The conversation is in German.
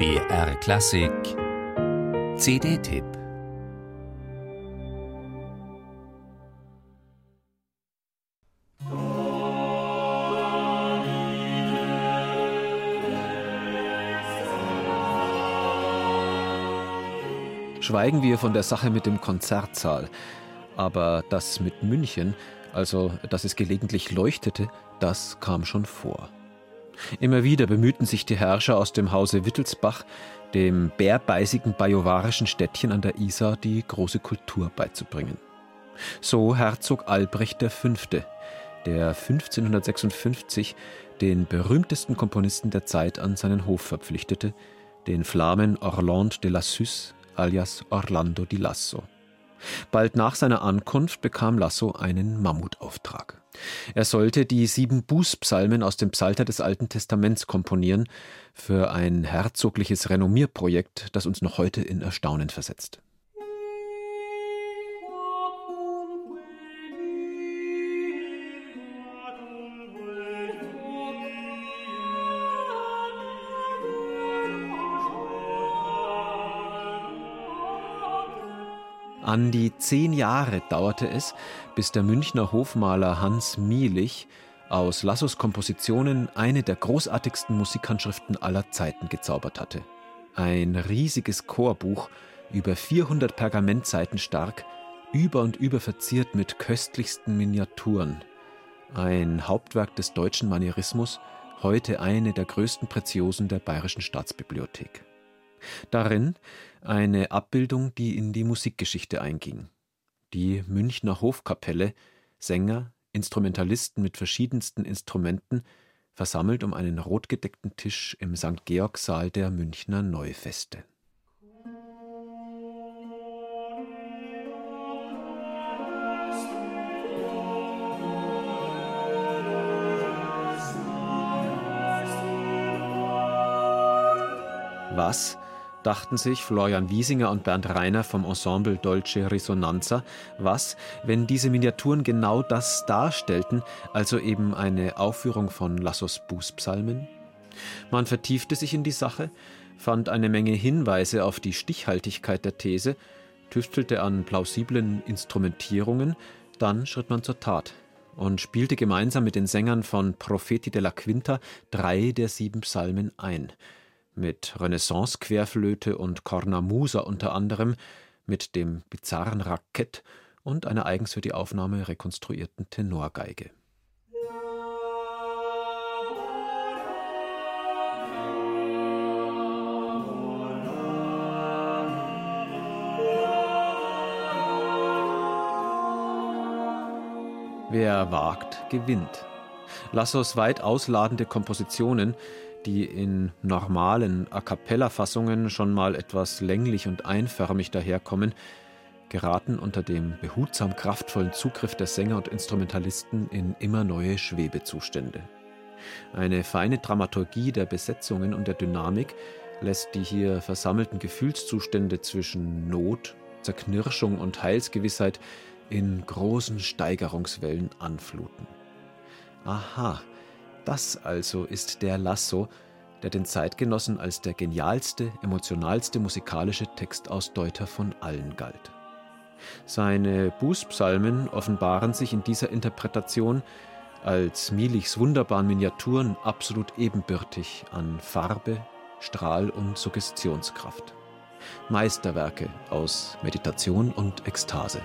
BR Klassik CD-Tipp Schweigen wir von der Sache mit dem Konzertsaal. Aber das mit München, also dass es gelegentlich leuchtete, das kam schon vor. Immer wieder bemühten sich die Herrscher aus dem Hause Wittelsbach, dem bärbeißigen bajuwarischen Städtchen an der Isar die große Kultur beizubringen. So Herzog Albrecht V., der 1556 den berühmtesten Komponisten der Zeit an seinen Hof verpflichtete, den Flamen Orlande de la Suisse alias Orlando di Lasso. Bald nach seiner Ankunft bekam Lasso einen Mammutauftrag. Er sollte die sieben Bußpsalmen aus dem Psalter des Alten Testaments komponieren für ein herzogliches Renommierprojekt, das uns noch heute in Erstaunen versetzt. An die zehn Jahre dauerte es, bis der Münchner Hofmaler Hans Mielich aus Lassos Kompositionen eine der großartigsten Musikhandschriften aller Zeiten gezaubert hatte. Ein riesiges Chorbuch, über 400 Pergamentseiten stark, über und über verziert mit köstlichsten Miniaturen. Ein Hauptwerk des deutschen Manierismus, heute eine der größten Preziosen der Bayerischen Staatsbibliothek. Darin eine Abbildung, die in die Musikgeschichte einging. Die Münchner Hofkapelle, Sänger, Instrumentalisten mit verschiedensten Instrumenten, versammelt um einen rotgedeckten Tisch im St. Georg-Saal der Münchner Neufeste. Was dachten sich Florian Wiesinger und Bernd Reiner vom Ensemble Dolce Risonanza, was, wenn diese Miniaturen genau das darstellten, also eben eine Aufführung von Lassos Bußpsalmen? Man vertiefte sich in die Sache, fand eine Menge Hinweise auf die Stichhaltigkeit der These, tüftelte an plausiblen Instrumentierungen, dann schritt man zur Tat und spielte gemeinsam mit den Sängern von Profeti della Quinta drei der sieben Psalmen ein – mit Renaissance-Querflöte und Cornamusa unter anderem, mit dem bizarren Rakett und einer eigens für die Aufnahme rekonstruierten Tenorgeige. Wer wagt, gewinnt. Lassos weit ausladende Kompositionen die in normalen A cappella-Fassungen schon mal etwas länglich und einförmig daherkommen, geraten unter dem behutsam kraftvollen Zugriff der Sänger und Instrumentalisten in immer neue Schwebezustände. Eine feine Dramaturgie der Besetzungen und der Dynamik lässt die hier versammelten Gefühlszustände zwischen Not, Zerknirschung und Heilsgewissheit in großen Steigerungswellen anfluten. Aha, das also ist der Lasso, der den Zeitgenossen als der genialste, emotionalste musikalische Textausdeuter von allen galt. Seine Bußpsalmen offenbaren sich in dieser Interpretation als Mielichs wunderbaren Miniaturen absolut ebenbürtig an Farbe, Strahl und Suggestionskraft. Meisterwerke aus Meditation und Ekstase.